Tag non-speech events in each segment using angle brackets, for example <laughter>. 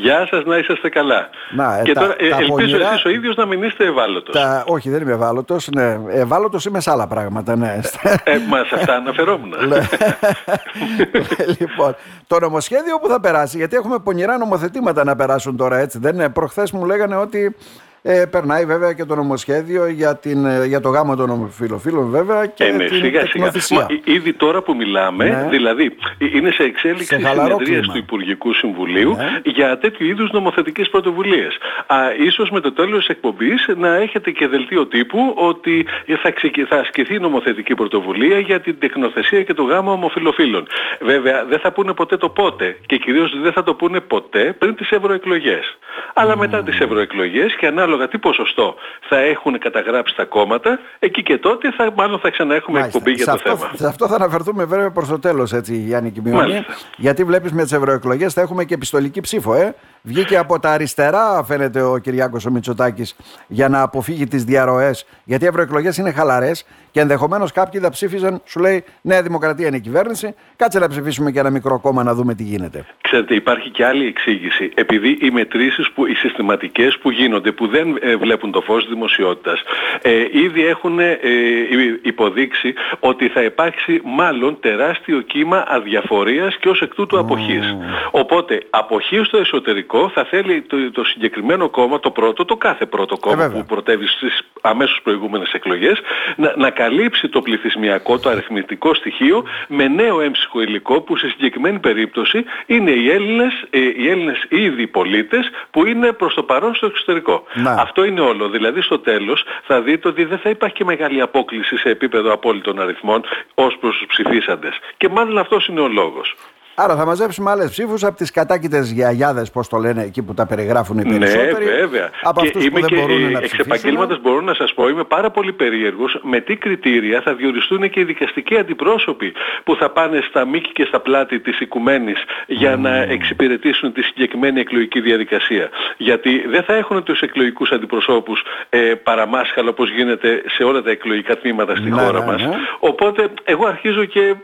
Γεια σας, να είσαστε καλά. Να, ε, και τα- τώρα ε, τα ελπίζω πονηρά- εσείς ο ίδιος να μην είστε ευάλωτος. Τα, όχι, δεν είμαι ευάλωτος. Ναι. Ευάλωτος είμαι σε άλλα πράγματα, ναι. Ε, μα σε αυτά αναφερόμουν. λοιπόν, το νομοσχέδιο που θα περάσει, γιατί έχουμε πονηρά νομοθετήματα να περάσουν τώρα, έτσι δεν είναι; Προχθές μου λέγανε ότι ε, περνάει βέβαια και το νομοσχέδιο για, την, ε, για το γάμο των ομοφυλοφίλων βέβαια και Ε, ναι, την σιγά σιγά. τεκνοθεσία. Μα, ε, ήδη τώρα που μιλάμε, Ναι. δηλαδή ε, είναι σε εξέλιξη Σε χαλαρό συνεδρίες κλίμα. του Υπουργικού Συμβουλίου Ναι. για τέτοιου είδους νομοθετικές πρωτοβουλίες. Α, ίσως με το τέλος της εκπομπής να έχετε και δελτίο τύπου ότι θα, ξεκι- θα ασκηθεί νομοθετική πρωτοβουλία για την τεκνοθεσία και το γάμο ομοφυλοφίλων. Βέβαια δεν θα πούνε ποτέ το πότε και κυρίως δεν θα το πούνε ποτέ πριν τις ευρωεκλογές. Αλλά μετά τις ευρωεκλογές και ανάλογα τι ποσοστό θα έχουν καταγράψει τα κόμματα, εκεί και τότε θα, μάλλον θα ξαναέχουμε Μάλιστα. εκπομπή για σε το αυτό, θέμα. Σε αυτό θα αναφερθούμε βέβαια προς το τέλος έτσι Γιάννη Κιμιώνη. Μάλιστα. Γιατί βλέπεις με τις ευρωεκλογές θα έχουμε και επιστολική ψήφο. Ε. Βγήκε από τα αριστερά φαίνεται ο Κυριάκος ο Μητσοτάκης για να αποφύγει τις διαρροές. Γιατί οι ευρωεκλογές είναι χαλαρές και ενδεχομένως κάποιοι θα ψήφιζαν, σου λέει Νέα Δημοκρατία είναι η κυβέρνηση, κάτσε να ψηφίσουμε και ένα μικρό κόμμα να δούμε τι γίνεται. Ξέρετε, υπάρχει και άλλη εξήγηση. Επειδή οι μετρήσεις, που, οι συστηματικές που γίνονται, που δεν ε, βλέπουν το φως της δημοσιότητας, ε, ήδη έχουν ε, υ- υποδείξει ότι θα υπάρξει μάλλον τεράστιο κύμα αδιαφορίας και ως εκ τούτου αποχής. Οπότε, αποχή στο εσωτερικό θα θέλει το, το συγκεκριμένο κόμμα, το πρώτο, το κάθε πρώτο κόμμα βέβαια. που πρωτεύει στις αμέσως προηγούμενες εκλογές, να, να καλύψει το πληθυσμιακό, το αριθμητικό στοιχείο με νέο έμψυχο υλικό που σε συγκεκριμένη περίπτωση είναι οι Έλληνες, ε, οι Έλληνες ήδη πολίτες που είναι προς το παρόν στο εξωτερικό. Να. Αυτό είναι όλο. Δηλαδή στο τέλος θα δείτε ότι δεν θα υπάρχει και μεγάλη απόκληση σε επίπεδο απόλυτων αριθμών ως προς τους ψηφίσαντες. Και μάλλον αυτός είναι ο λόγος. Άρα θα μαζέψουμε άλλες ψήφους από τις κατάκητες γιαγιάδες, πώς το λένε εκεί που τα περιγράφουν οι Ναι, περισσότεροι. βέβαια. Από και αυτούς που είμαι δεν και μπορούν να εξ ψηφίσουν. επαγγέλματος μπορώ να σας πω, είμαι πάρα πολύ περίεργος με τι κριτήρια θα διοριστούν και οι δικαστικοί αντιπρόσωποι που θα πάνε στα μήκη και στα πλάτη της οικουμένης για να εξυπηρετήσουν τη συγκεκριμένη εκλογική διαδικασία. Γιατί δεν θα έχουν τους εκλογικούς αντιπροσώπους ε, παραμάσχαλο όπως γίνεται σε όλα τα εκλογικά τμήματα στη Ναι, χώρα ναι, μας. ναι. Οπότε εγώ αρχίζω και...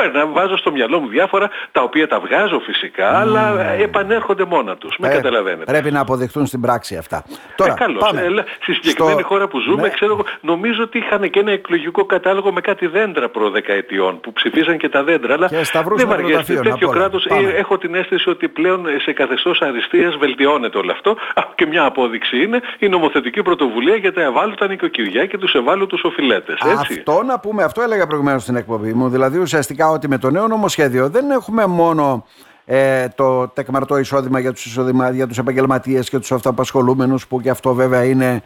α, Παίρνα, βάζω στο μυαλό μου διάφορα τα οποία τα βγάζω φυσικά, αλλά επανέρχονται μόνα τους. Με Ε, καταλαβαίνετε. Πρέπει να αποδειχθούν στην πράξη αυτά. Τώρα, ε, καλώς. πάμε. Ε, στη συγκεκριμένη Στο- χώρα που ζούμε, Ναι. ξέρω εγώ, νομίζω ότι είχαν και ένα εκλογικό κατάλογο με κάτι δέντρα προ δεκαετιών που ψηφίζαν και τα δέντρα. Αλλά Και σταυρούς δεν νεκροταφείων, βαριέστε. Τέτοιο απ' όλα. κράτος, ε, Πάμε. έχω την αίσθηση ότι πλέον ε, σε καθεστώς αριστείας βελτιώνεται όλο αυτό. Α, και μια απόδειξη είναι η νομοθετική πρωτοβουλία για τα ευάλωτα νοικοκυριά και τους ευάλωτους οφειλέτες. Έτσι. Αυτό να πούμε, αυτό έλεγα προηγουμένως στην εκπομπή μου. Δηλαδή ουσιαστικά ότι με το νέο νομοσχέδιο δεν έχουμε μόνο ε, το τεκμαρτό εισόδημα για τους, εισόδημα, για τους επαγγελματίες και τους αυτοαπασχολούμενους που και αυτό βέβαια είναι ε,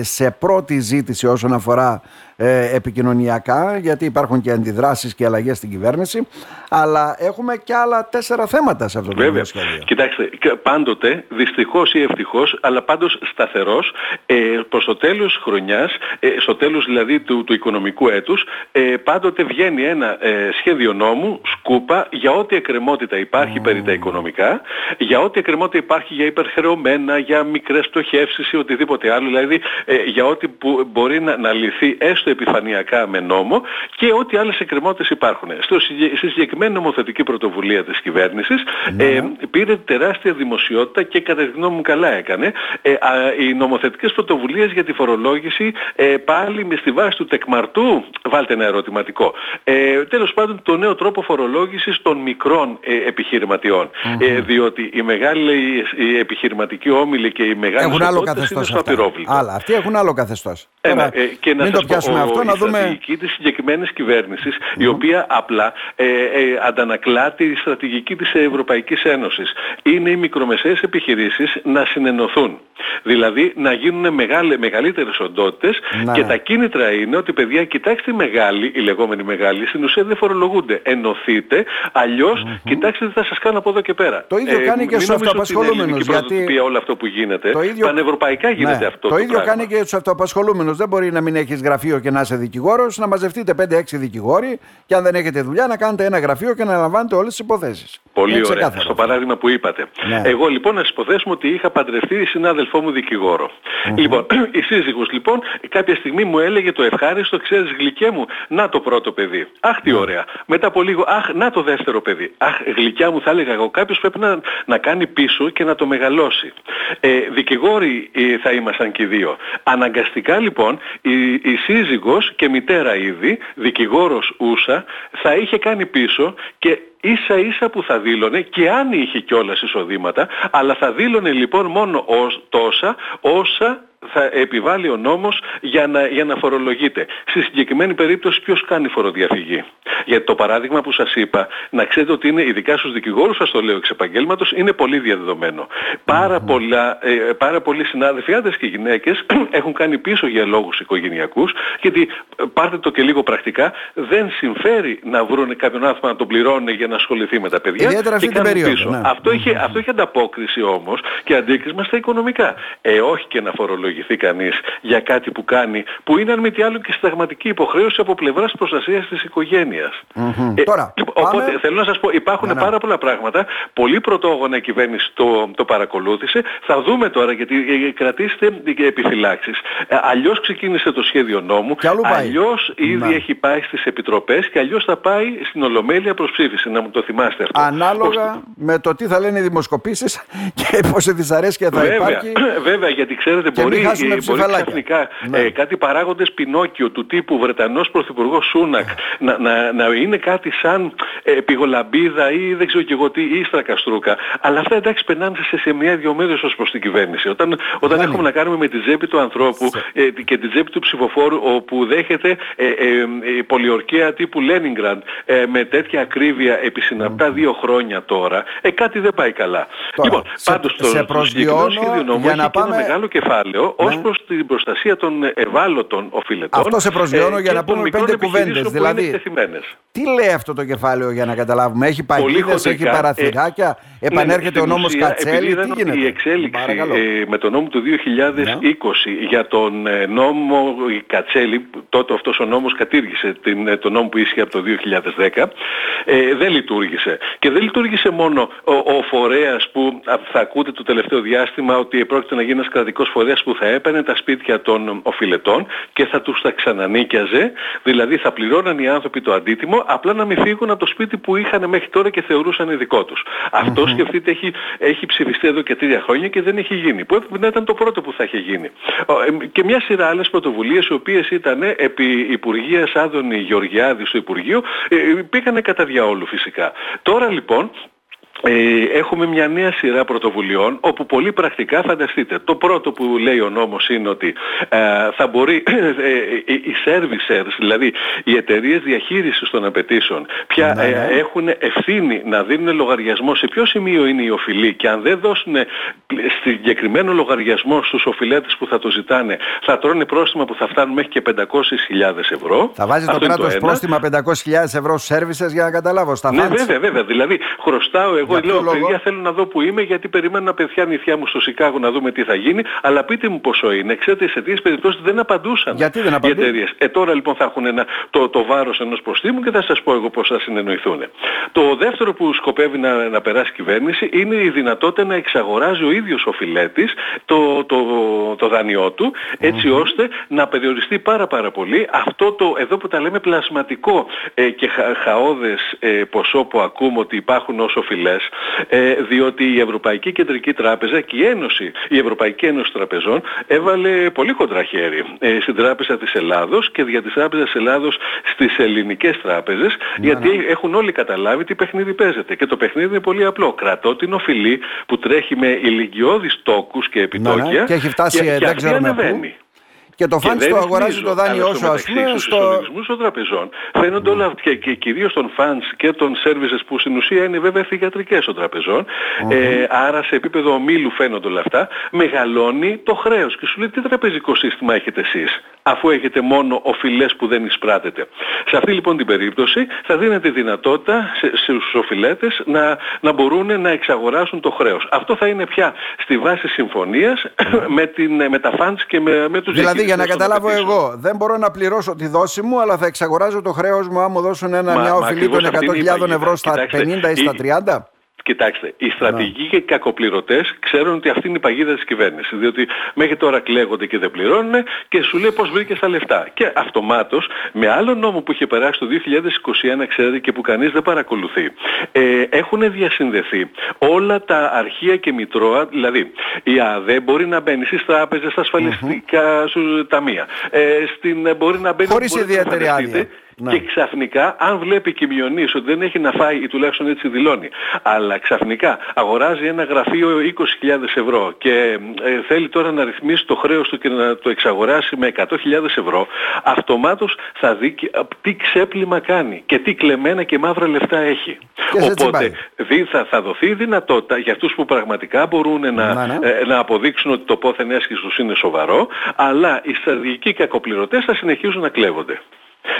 σε πρώτη ζήτηση όσον αφορά ε, επικοινωνιακά γιατί υπάρχουν και αντιδράσεις και αλλαγές στην κυβέρνηση αλλά έχουμε και άλλα τέσσερα θέματα σε αυτό το Βέβαια. νομοσχέδιο. Κοιτάξτε, και πάντοτε, δυστυχώς ή ευτυχώς, αλλά πάντως σταθερός, ε, προς το τέλος της χρονιάς, ε, στο τέλος δηλαδή του, του οικονομικού έτους, ε, πάντοτε βγαίνει ένα ε, σχέδιο νόμου, σκούπα, για ό,τι εκκρεμότητα υπάρχει περί τα οικονομικά, για ό,τι εκκρεμότητα υπάρχει για υπερχρεωμένα, για μικρές πτωχεύσεις ή οτιδήποτε άλλο, δηλαδή ε, για ό,τι που μπορεί να, να λυθεί έστω επιφανειακά με νόμο και ό,τι άλλες εκκρεμότητες υπάρχουν. Στο, συγκε- στη συγκεκριμένη νομοθετική πρωτοβουλία της κυβέρνησης ε, πήρε τεράστια δημοσιότητα και κατά τη γνώμη μου καλά έκανε. Ε, α, οι νομοθετικές πρωτοβουλίες για τη φορολόγηση ε, πάλι με στη βάση του τεκμαρτού, βάλτε ένα ερωτηματικό, ε, τέλος πάντων το νέο τρόπο φορολόγησης των μικρών ε, επιχειρηματιών. Ε, διότι οι μεγάλοι οι επιχειρηματικοί όμιλοι και οι μεγάλοι Έχουν άλλο είναι καθεστώς στο αυτά. απειρόβλητο. Άλλα. Αυτοί έχουν άλλο καθεστώς. Ε, Τώρα, ναι, ε, και να μην σας το πιάσουμε πω, αυτό, η να δούμε... στρατηγική της συγκεκριμένης κυβέρνησης, η οποία απλά ε, ε, αντανακλά τη στρατηγική της Ευρωπαϊκής Ένωσης. Είναι οι μικρομεσαίες επιχειρήσεις να συνενωθούν. Δηλαδή να γίνουν μεγάλε, μεγαλύτερες οντότητες Ναι. και τα κίνητρα είναι ότι παιδιά κοιτάξτε οι μεγάλοι, οι λεγόμενοι μεγάλοι, στην ουσία δεν φορολογούνται. Ενωθείτε, αλλιώς κοιτάξτε τι θα σας κάνω από εδώ και πέρα. Ε, Το ίδιο κάνει και μην στους νομίζω ότι είναι αυτοαπασχολούμενους, ελληνική γιατί- πρωτοτυπία όλο αυτό που γίνεται. Το ίδιο- Πανευρωπαϊκά γίνεται Ναι, αυτό το, ίδιο πράγμα. Κάνει και του αυτοαπασχολούμενους. Δεν μπορεί να μην έχεις γραφείο και να είσαι δικηγόρος, να μαζευτείτε 5-6 δικηγόροι και αν δεν έχετε δουλειά να κάνετε ένα γραφείο και να λαμβάνετε όλες τις υποθέσεις. Πολύ ωραία. Στο παράδειγμα που είπατε. Ναι. Εγώ λοιπόν να σας υποθέσουμε ότι είχα παντρευτεί συνάδελφό μου δικηγόρο. Mm-hmm. Λοιπόν, <clears throat> η σύζυγος λοιπόν κάποια στιγμή μου έλεγε το ευχάριστο, ξέρεις γλυκέ μου, να το πρώτο παιδί. Αχ τι ναι. ωραία. Μετά από λίγο, αχ να το δεύτερο παιδί. Αχ γλυκιά μου θα έλεγα εγώ, κάποιος πρέπει να, να κάνει πίσω και να το μεγαλώσει. Ε, δικηγόροι ε, θα ήμασταν και οι δύο. Αναγκαστικά λοιπόν η, η σύζυγος και μητέρα ήδη, δικηγόρος ούσα, θα είχε κάνει πίσω και ίσα ίσα που θα δήλωνε και αν είχε κιόλας εισοδήματα, αλλά θα δήλωνε λοιπόν μόνο ως, τόσα όσα θα επιβάλλει ο νόμος για να, για να φορολογείται. Στη συγκεκριμένη περίπτωση ποιος κάνει φοροδιαφυγή. Για το παράδειγμα που σας είπα, να ξέρετε ότι είναι ειδικά στους δικηγόρους, σας το λέω εξ επαγγέλματος, είναι πολύ διαδεδομένο. Πάρα, πολλά, ε, πάρα πολλοί συνάδελφοι, άντρες και γυναίκες, <clears throat> έχουν κάνει πίσω για λόγους οικογενειακούς, γιατί ε, πάρτε το και λίγο πρακτικά, δεν συμφέρει να βρουν κάποιον άνθρωπο να τον πληρώνουν για να ασχοληθεί με τα παιδιά. Ιδιαίτερα αυτή την περίοδο. Ναι. Αυτό, είχε, αυτό είχε ανταπόκριση όμως και αντίκρισμα στα οικονομικά. Ε, όχι και να φορολογήσει δικαιολογηθεί κανείς για κάτι που κάνει, που είναι αν μη τι άλλο και συνταγματική υποχρέωση από πλευράς προστασίας της οικογένειας. Mm-hmm. Ε, Τώρα, λοιπόν, Οπότε θέλω να σας πω, υπάρχουν ναι, ναι. πάρα πολλά πράγματα, πολύ πρωτόγωνα η κυβέρνηση το, το παρακολούθησε, θα δούμε τώρα γιατί ε, κρατήστε επιφυλάξεις. Ε, αλλιώς ξεκίνησε το σχέδιο νόμου, αλλιώς ήδη ναι. έχει πάει στις επιτροπές και αλλιώς θα πάει στην Ολομέλεια προς ψήφιση, να μου το θυμάστε αυτό. Ανάλογα με το τι θα λένε οι δημοσκοπήσεις <laughs> και πόση δυσαρέσκεια θα βέβαια, υπάρχει. <clears throat> Βέβαια, γιατί ξέρετε μπορεί μπορεί, μπορεί ξαφνικά ναι. ε, κάτι παράγοντες Πινόκιο του τύπου Βρετανός Πρωθυπουργός Σούνακ να, να, να είναι κάτι σαν ε, πηγολαμπίδα ή δεν ξέρω και εγώ τι ή στρακαστρούκα. Αλλά αυτά εντάξει περνάνε σε, σε μια-δυο μέρες ως προς την κυβέρνηση. Όταν, όταν έχουμε να κάνουμε με τη τσέπη του ανθρώπου ε, και τη τσέπη του ψηφοφόρου όπου δέχεται ε, ε, ε πολιορκία τύπου Λένιγκραντ ε, με τέτοια ακρίβεια επί συναπτά δύο χρόνια τώρα, ε, κάτι δεν πάει καλά. Τώρα, λοιπόν, πάντως το, το συγκεκριμένο σχέδιο νόμου έχει πάμε... ένα μεγάλο κεφάλαιο ως ναι. προς την προστασία των ευάλωτων οφειλετών. Αυτό σε προσγειώνω ε, για να πούμε πέντε κουβέντες. Δηλαδή, τι λέει αυτό το κεφάλαιο; Για να καταλάβουμε. Έχει παγίδες, έχει παραθυράκια, ε, επανέρχεται ναι, ο νόμος Κατσέλη. Τι γίνεται; Η εξέλιξη ε, με τον νόμο του 2020 ναι. για τον ε, νόμο Κατσέλη, τότε αυτός ο νόμος κατήργησε την, ε, τον νόμο που ίσχυε από το 2010, ε, δεν λειτουργήσε. Και δεν λειτουργήσε μόνο ο, ο φορέας που θα ακούτε το τελευταίο διάστημα ότι πρόκειται να γίνει ένας κρατικός φορέας που θα έπαιρνε τα σπίτια των οφειλετών και θα τους τα ξανανίκιαζε, δηλαδή θα πληρώναν οι άνθρωποι το αντίτιμο, απλά να μην φύγουν από το σπίτι που είχαν μέχρι τώρα και θεωρούσαν δικό τους. Αυτό σκεφτείτε έχει, έχει ψηφιστεί εδώ και τρία χρόνια και δεν έχει γίνει. Που έπρεπε να ήταν το πρώτο που θα είχε γίνει. Και μια σειρά άλλες πρωτοβουλίες οι οποίες ήταν επί Υπουργείας Άδωνη Γεωργιάδης στο Υπουργείο ε, πήγανε κατά διαόλου φυσικά. Τώρα λοιπόν ε, έχουμε μια νέα σειρά πρωτοβουλειών όπου πολύ πρακτικά φανταστείτε. Το πρώτο που λέει ο νόμος είναι ότι ε, θα μπορεί <clears throat> ε, ε, οι servicers, δηλαδή οι εταιρείες διαχείρισης των απαιτήσεων πια ναι, ναι. έχουν ευθύνη να δίνουν λογαριασμό σε ποιο σημείο είναι οι οφειλοί και αν δεν δώσουν συγκεκριμένο λογαριασμό στους οφειλέτες που θα το ζητάνε θα τρώνε πρόστιμα που θα φτάνουν μέχρι και 500.000 ευρώ. Θα βάζει το κράτος πρόστιμα 500.000 ευρώ στους services για να καταλάβω. Στα ναι, βέβαια, βέβαια. Δηλαδή χρωστάω εγώ εγώ λέω, παιδιά θέλω να δω που είμαι γιατί περιμένω να πεθιά νησιά μου στο Σικάγο να δούμε τι θα γίνει. Αλλά πείτε μου πόσο είναι. Ξέρετε, σε τέτοιες περιπτώσεις δεν απαντούσαν γιατί δεν οι εταιρείες. Ε, τώρα λοιπόν θα έχουν ένα, το, το βάρος ενός προστίμου και θα σας πω εγώ πώς θα συνεννοηθούν. Το δεύτερο που σκοπεύει να, να περάσει η κυβέρνηση είναι η δυνατότητα να εξαγοράζει ο ίδιος ο φιλέτης το, το, το δάνειό του έτσι mm-hmm. ώστε να περιοριστεί πάρα πάρα πολύ αυτό το εδώ που τα λέμε πλασματικό ε, και χα, χαόδες ε, ποσό που ακούμε ότι υπάρχουν ως οφειλές ε, διότι η Ευρωπαϊκή Κεντρική Τράπεζα και η Ένωση, η Ευρωπαϊκή Ένωση Τραπεζών έβαλε πολύ κοντρά χέρι ε, στην Τράπεζα της Ελλάδος και δια της Τράπεζας της Ελλάδος στις ελληνικές τράπεζες ναι, γιατί ναι. έχουν όλοι καταλάβει τι παιχνίδι παίζεται και το παιχνίδι είναι πολύ απλό. Κρατώ την οφειλή που τρέχει με ηλικιώδεις τόκους και επιτόκια ναι, ναι. και έχει φτάσει και, και δεν ξέρουμε πού και το φαντ το αγοράζει το δάνειο όσο ας πούμε στο... των τραπεζών φαίνονται όλα αυτά και, και κυρίως των funds και των services που στην ουσία είναι βέβαια θηγατρικές των τραπεζών ε, άρα σε επίπεδο ομίλου φαίνονται όλα αυτά μεγαλώνει το χρέος. Και σου λέει τι τραπεζικό σύστημα έχετε εσείς; Αφού έχετε μόνο οφειλές που δεν εισπράτετε. Σε αυτή λοιπόν την περίπτωση θα δίνετε δυνατότητα στους οφειλέτες να, να μπορούν να εξαγοράσουν το χρέος. Αυτό θα είναι πια στη βάση συμφωνίας με, την, με τα funds και με, με τους Δηλαδή για να καταλάβω εγώ, δεν μπορώ να πληρώσω τη δόση μου, αλλά θα εξαγοράζω το χρέος μου άμα μου δώσουν ένα, μα, μια οφειλή των 100.000 ευρώ στα 50 ή στα 30. Κοιτάξτε, οι στρατηγικοί και οι κακοπληρωτές ξέρουν ότι αυτή είναι η παγίδα της κυβέρνησης. Διότι μέχρι τώρα κλαίγονται και δεν πληρώνουν και σου λέει πώς βρήκες τα λεφτά. Και αυτομάτως με άλλο νόμο που είχε περάσει το 2021, ξέρετε και που κανείς δεν παρακολουθεί, ε, έχουν διασυνδεθεί όλα τα αρχεία και μητρώα, δηλαδή η ΑΔΕ μπορεί να μπαίνει στις τράπεζες, στα ασφαλιστικά mm-hmm. ταμεία, ε, στην, μπορεί να μπαίνει... Χωρίς ιδιαίτερη άδεια. Ναι. Και ξαφνικά, αν βλέπει και μειονής ότι δεν έχει να φάει ή τουλάχιστον έτσι δηλώνει, αλλά ξαφνικά αγοράζει ένα γραφείο 20.000 ευρώ και ε, θέλει τώρα να ρυθμίσει το χρέος του και να το εξαγοράσει με 100.000 ευρώ, αυτομάτως θα δει τι ξέπλυμα κάνει και τι κλεμμένα και μαύρα λεφτά έχει. Οπότε δι, θα, θα δοθεί η δυνατότητα για αυτούς που πραγματικά μπορούν να, ναι, ναι. Ε, να αποδείξουν ότι το πόθεν έσχης τους είναι σοβαρό, αλλά οι στρατηγικοί κακοπληρωτές θα συνεχίζουν να κλέβονται.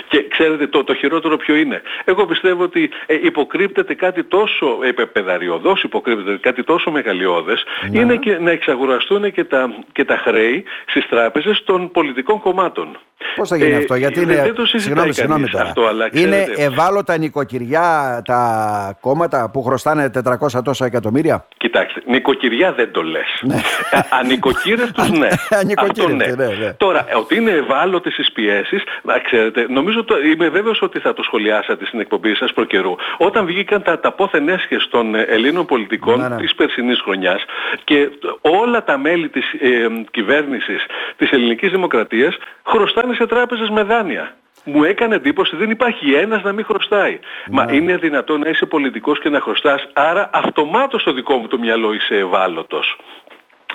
Και ξέρετε το, το χειρότερο ποιο είναι. Εγώ πιστεύω ότι ε, υποκρύπτεται κάτι τόσο επεπεδαριωδώς, υποκρύπτεται κάτι τόσο μεγαλειώδες, ναι. είναι και να εξαγοραστούν και τα, και τα χρέη στις τράπεζες των πολιτικών κομμάτων. Πώς θα γίνει ε, αυτό, γιατί είναι, δεν το συγγνώμη, συγγνώμη τώρα. Αυτό, αλλά είναι ευάλωτα νοικοκυριά τα κόμματα που χρωστάνε 400 τόσα εκατομμύρια; Κοιτάξτε, νοικοκυριά δεν το λες. Ναι. Ε, Ανοικοκύρευτους ναι. <laughs> Αυτό ναι. ναι, ναι. Τώρα, ότι είναι ευάλωτες στις πιέσεις, να ξέρετε, νομίζω το, είμαι βέβαιος ότι θα το σχολιάσατε στην εκπομπή σας προ καιρού. Όταν βγήκαν τα, τα πόθεν έσχες των Ελλήνων πολιτικών ναι, ναι. της περσινής χρονιάς και όλα τα μέλη της ε, κυβέρνησης της ελληνικής δημοκρατίας χρωστάνε σε τράπεζες με δάνεια. Μου έκανε εντύπωση δεν υπάρχει ένας να μην χρωστάει. Μα ναι. είναι δυνατόν να είσαι πολιτικός και να χρωστάς, άρα αυτομάτως στο δικό μου το μυαλό είσαι ευάλωτος.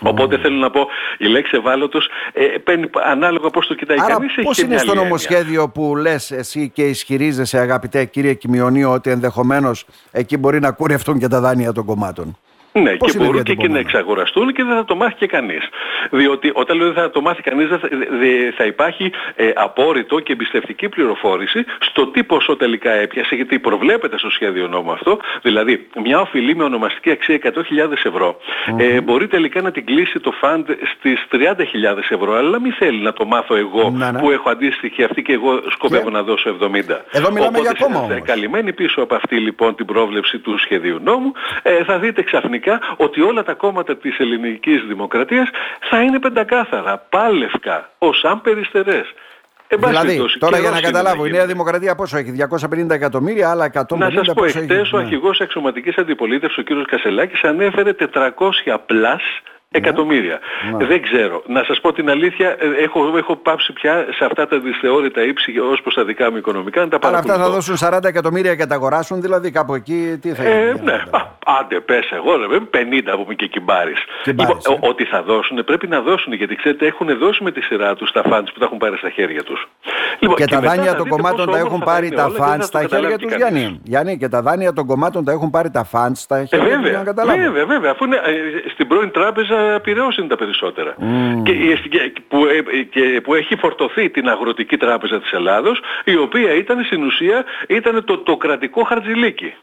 Οπότε θέλω να πω, η λέξη ευάλωτος ε, παίρνει ανάλογα πώς το κοιτάει Άρα, κανείς. Πώς είναι στο νομοσχέδιο που λες εσύ και ισχυρίζεσαι αγαπητέ κύριε Κιμιονίου ότι ενδεχομένως εκεί μπορεί να κουρευτούν και τα δάνεια των κομμάτων; Ναι, Πώς και μπορούν και εκεί να εξαγοραστούν και δεν θα το μάθει και κανείς. Διότι όταν λέω δεν θα το μάθει κανείς δεν θα, υπάρχει ε, απόρριτο και εμπιστευτική πληροφόρηση στο τι ποσό τελικά έπιασε γιατί προβλέπεται στο σχέδιο νόμου αυτό. Δηλαδή μια οφειλή με ονομαστική αξία 100.000 ευρώ ε, μπορεί τελικά να την κλείσει το φαντ στις 30.000 ευρώ αλλά μην θέλει να το μάθω εγώ να, ναι. που έχω αντίστοιχη αυτή και εγώ σκοπεύω και... να δώσω 70. Εδώ μιλάμε Οπότε, για ακόμα Καλυμμένη πίσω από αυτή λοιπόν την πρόβλεψη του σχεδίου νόμου ε, θα δείτε ξαφνικά ότι όλα τα κόμματα της ελληνικής δημοκρατίας θα είναι πεντακάθαρα, πάλευκα, ως αν περιστερές. δηλαδή, τώρα για να καταλάβω, η Νέα Δημοκρατία πόσο έχει, 250 εκατομμύρια, άλλα 150 Να σας πω, εχθές ο ναι. αρχηγός εξωματικής αντιπολίτευσης, ο κύριος Κασελάκης, ανέφερε 400 πλάς εκατομμύρια. Ναι. Δεν ξέρω. Να σας πω την αλήθεια, ε, έχω, έχω πάψει πια σε αυτά τα δυσθεώρητα ύψη ως προς τα δικά μου οικονομικά να τα Αλλά αυτά θα δώσουν 40 εκατομμύρια και τα αγοράσουν, δηλαδή κάπου εκεί τι θα γίνει. Ε, ναι, α, άντε πες εγώ, ρε, 50 που είμαι και κυμπάρεις. Λοιπόν, ε. Ό,τι θα δώσουν πρέπει να δώσουν, γιατί ξέρετε έχουν δώσει με τη σειρά τους τα φαντς που τα έχουν πάρει στα χέρια τους. Λοιπόν, και, και τα δάνεια των κομμάτων τα έχουν πάρει τα φαντς στα χέρια τους, Γιάννη. Γιάννη, και τα δάνεια των κομμάτων τα έχουν πάρει τα φαντς στα χέρια τους, Βέβαια, βέβαια, αφού είναι στην πρώην τράπεζα Πειραιώς είναι τα περισσότερα. Και, που, ε, και, που έχει φορτωθεί την Αγροτική Τράπεζα της Ελλάδος, η οποία ήταν στην ουσία ήταν το, το κρατικό χαρτζηλίκι.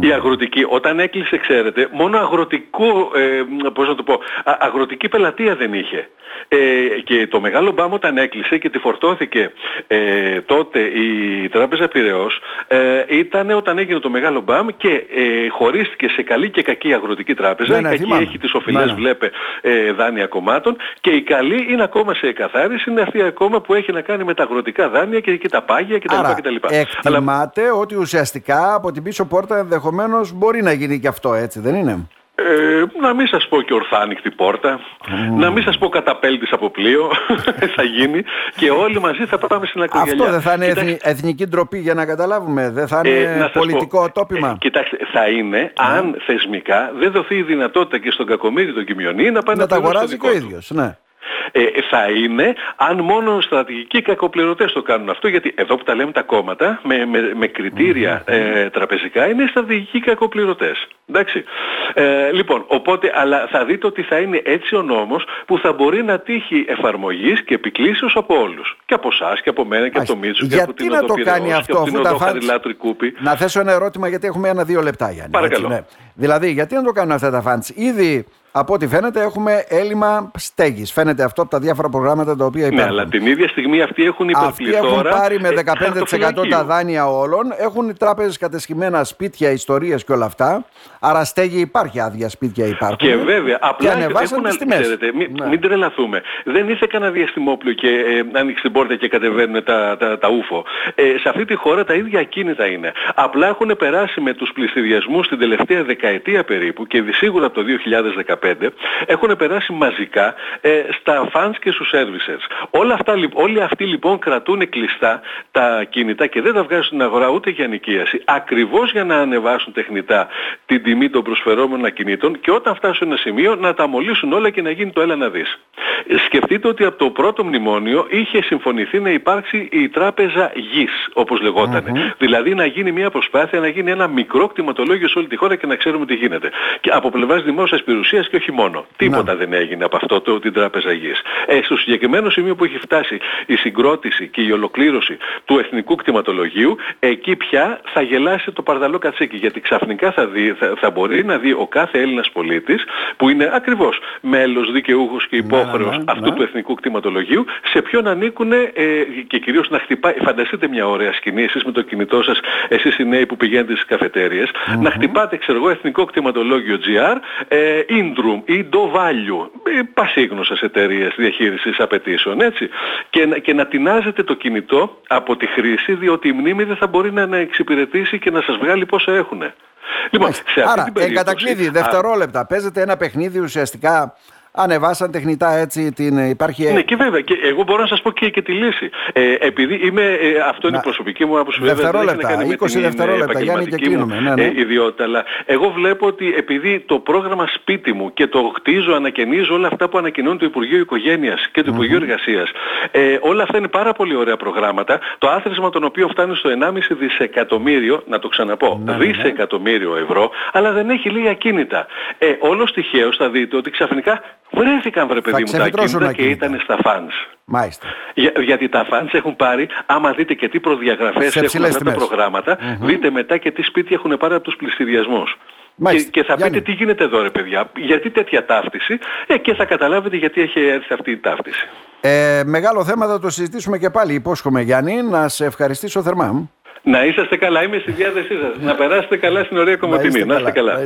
Η αγροτική, όταν έκλεισε, ξέρετε, μόνο αγροτικό, ε, πώς να το πω, αγροτική πελατεία δεν είχε. Ε, και το μεγάλο μπάμ όταν έκλεισε και τη φορτώθηκε ε, τότε η Τράπεζα Πυραιός ε, ήταν όταν έγινε το μεγάλο μπάμ και ε, χωρίστηκε σε καλή και κακή αγροτική τράπεζα. Ναι, ναι, εκεί έχει τις οφειλές, ναι, ναι. βλέπε, ε, δάνεια κομμάτων και η καλή είναι ακόμα σε εκαθάριση, είναι αυτή ακόμα που έχει να κάνει με τα αγροτικά δάνεια και, και τα πάγια κτλ. Άρα, κτλ. Εκτιμάται Αλλά... ότι ουσιαστικά από την πίσω πόρτα ενδεχομένως μπορεί να γίνει και αυτό έτσι, δεν είναι; Ε, να μην σας πω και ορθά ανοιχτή πόρτα, να μην σας πω καταπέλτης από πλοίο, <laughs> θα γίνει και όλοι μαζί θα πάμε στην ακρογελιά. Αυτό δεν θα είναι εθνική ντροπή για να καταλάβουμε, δεν θα είναι ε, πολιτικό πω, τόπιμα. Ε, κοιτάξτε, θα είναι ναι. αν θεσμικά δεν δοθεί η δυνατότητα και στον κακομίρι τον Κιμιονί να πάει να, να τα αγοράζει και ο ίδιος. Ναι. Ε, θα είναι αν μόνο στρατηγικοί κακοπληρωτές το κάνουν αυτό, γιατί εδώ που τα λέμε τα κόμματα με, με, με κριτήρια ε, τραπεζικά είναι στρατηγικοί κακοπληρωτές. Εντάξει. Ε, λοιπόν, οπότε, αλλά θα δείτε ότι θα είναι έτσι ο νόμος που θα μπορεί να τύχει εφαρμογής και επικλήσεως από όλους. Και από εσά και από μένα και από το Μίτσου και από την να το κάνει αυτό, αφού τα φάντς... Να θέσω ένα ερώτημα γιατί έχουμε ένα-δύο λεπτά, Γιάννη. Παρακαλώ. Έτσι, ναι. Δηλαδή, γιατί να το κάνουν αυτά τα φαντς; Ήδη από ό,τι φαίνεται έχουμε έλλειμμα στέγης. Φαίνεται αυτό από τα διάφορα προγράμματα τα οποία ναι, υπάρχουν. Ναι, αλλά την ίδια στιγμή αυτοί έχουν υπερπληθώρα. Αυτοί έχουν πάρει με 15% ε, τα δάνεια όλων. Έχουν οι τράπεζες κατεσκημένα σπίτια, ιστορίες και όλα αυτά. Άρα στέγη υπάρχει, άδεια σπίτια υπάρχουν. Και βέβαια, απλά και έχουν τις τιμές. Ξέρετε, μην, ναι. μην τρελαθούμε. Δεν ήρθε κανένα διαστημόπλιο και ε, άνοιξε την πόρτα και κατεβαίνουν τα, τα, τα ούφο. Ε, σε αυτή τη χώρα τα ίδια ακίνητα είναι. Απλά έχουν περάσει με τους πληστηριασμούς την τελευταία δεκαετία περίπου και σίγουρα από το 2015 έχουν περάσει μαζικά ε, στα funds και στους services. Όλα αυτά, όλοι αυτοί λοιπόν κρατούν κλειστά τα κινητά και δεν τα βγάζουν στην αγορά ούτε για νοικίαση. Ακριβώς για να ανεβάσουν τεχνητά την τιμή των προσφερόμενων ακινήτων και όταν φτάσουν ένα σημείο να τα μολύσουν όλα και να γίνει το έλα να δεις. Σκεφτείτε ότι από το πρώτο μνημόνιο είχε συμφωνηθεί να υπάρξει η τράπεζα γης, όπως Δηλαδή να γίνει μια προσπάθεια, να γίνει ένα μικρό κτηματολόγιο σε όλη τη χώρα και να ξέρουμε τι γίνεται. Και από πλευράς δημόσιας περιουσίας και όχι μόνο. Τίποτα δεν έγινε από αυτό το, την Τράπεζα Γης. Ε, στο συγκεκριμένο σημείο που έχει φτάσει η συγκρότηση και η ολοκλήρωση του εθνικού κτηματολογίου, εκεί πια θα γελάσει το παρδαλό κατσίκι. Γιατί ξαφνικά θα, δει, θα, θα μπορεί να δει ο κάθε Έλληνας πολίτης, που είναι ακριβώς μέλος, δικαιούχος και υπόχρεος ναι, ναι, αυτού του εθνικού κτηματολογίου, σε ποιον ανήκουν ε, και κυρίως να χτυπάει. Φανταστείτε μια ωραία σκηνή, εσείς με το κινητό σας, εσείς οι νέοι που πηγαίνετε στις καφετέριες, mm-hmm. να χτυπάτε, ξέρω εγώ, εθνικό κτηματολόγιο GR, ε, Indrum ή Do Value, ε, πασίγνωσες εταιρείες διαχείρισης απαιτήσεων, έτσι. Και, και να τεινάζετε το κινητό από τη χρήση, διότι η μνήμη δεν θα μπορεί να, να εξυπηρετήσει και να σας βγάλει πόσα έχουν. Λοιπόν, σε αυτή Άρα, την περίπτωση... δευτερόλεπτα, παίζεται ένα παιχνίδι ουσιαστικά ανεβάσαν τεχνητά έτσι την υπάρχει... Ναι και βέβαια και εγώ μπορώ να σας πω και, και τη λύση. Ε, επειδή είμαι, ε, αυτό είναι η προσωπική μου άποψη δευτερόλεπτα, βέβαια 20 την, δευτερόλεπτα Γιάννη και κλείνουμε. Ναι, ναι. Ε, ιδιότητα, αλλά εγώ βλέπω ότι επειδή το πρόγραμμα σπίτι μου και το χτίζω, ανακαινίζω όλα αυτά που ανακοινώνει το Υπουργείο Οικογένειας και το Υπουργείο Εργασίας, ε, όλα αυτά είναι πάρα πολύ ωραία προγράμματα, το άθροισμα των οποίων φτάνει στο 1,5 δισεκατομμύριο, να το ξαναπώ, ναι, ναι, ναι, δισεκατομμύριο ευρώ, αλλά δεν έχει λίγα κίνητα. Ε, όλως τυχαίως θα δείτε ότι ξαφνικά Βρέθηκαν βρε παιδί μου τα ακίνητα και ήταν στα funds. Μάλιστα. Για, γιατί τα funds έχουν πάρει, άμα δείτε και τι προδιαγραφές έχουν αυτά τα προγράμματα δείτε μετά και τι σπίτια έχουν πάρει από τους πλειστηριασμούς. Και, και, θα πείτε τι γίνεται εδώ ρε παιδιά, γιατί τέτοια ταύτιση ε, και θα καταλάβετε γιατί έχει έρθει αυτή η ταύτιση. Ε, μεγάλο θέμα θα το συζητήσουμε και πάλι, υπόσχομαι Γιάννη, να σε ευχαριστήσω θερμά. Να είσαστε καλά, είμαι στη διάθεσή σας. να περάσετε καλά στην ωραία Κομωτινή. Να είστε καλά.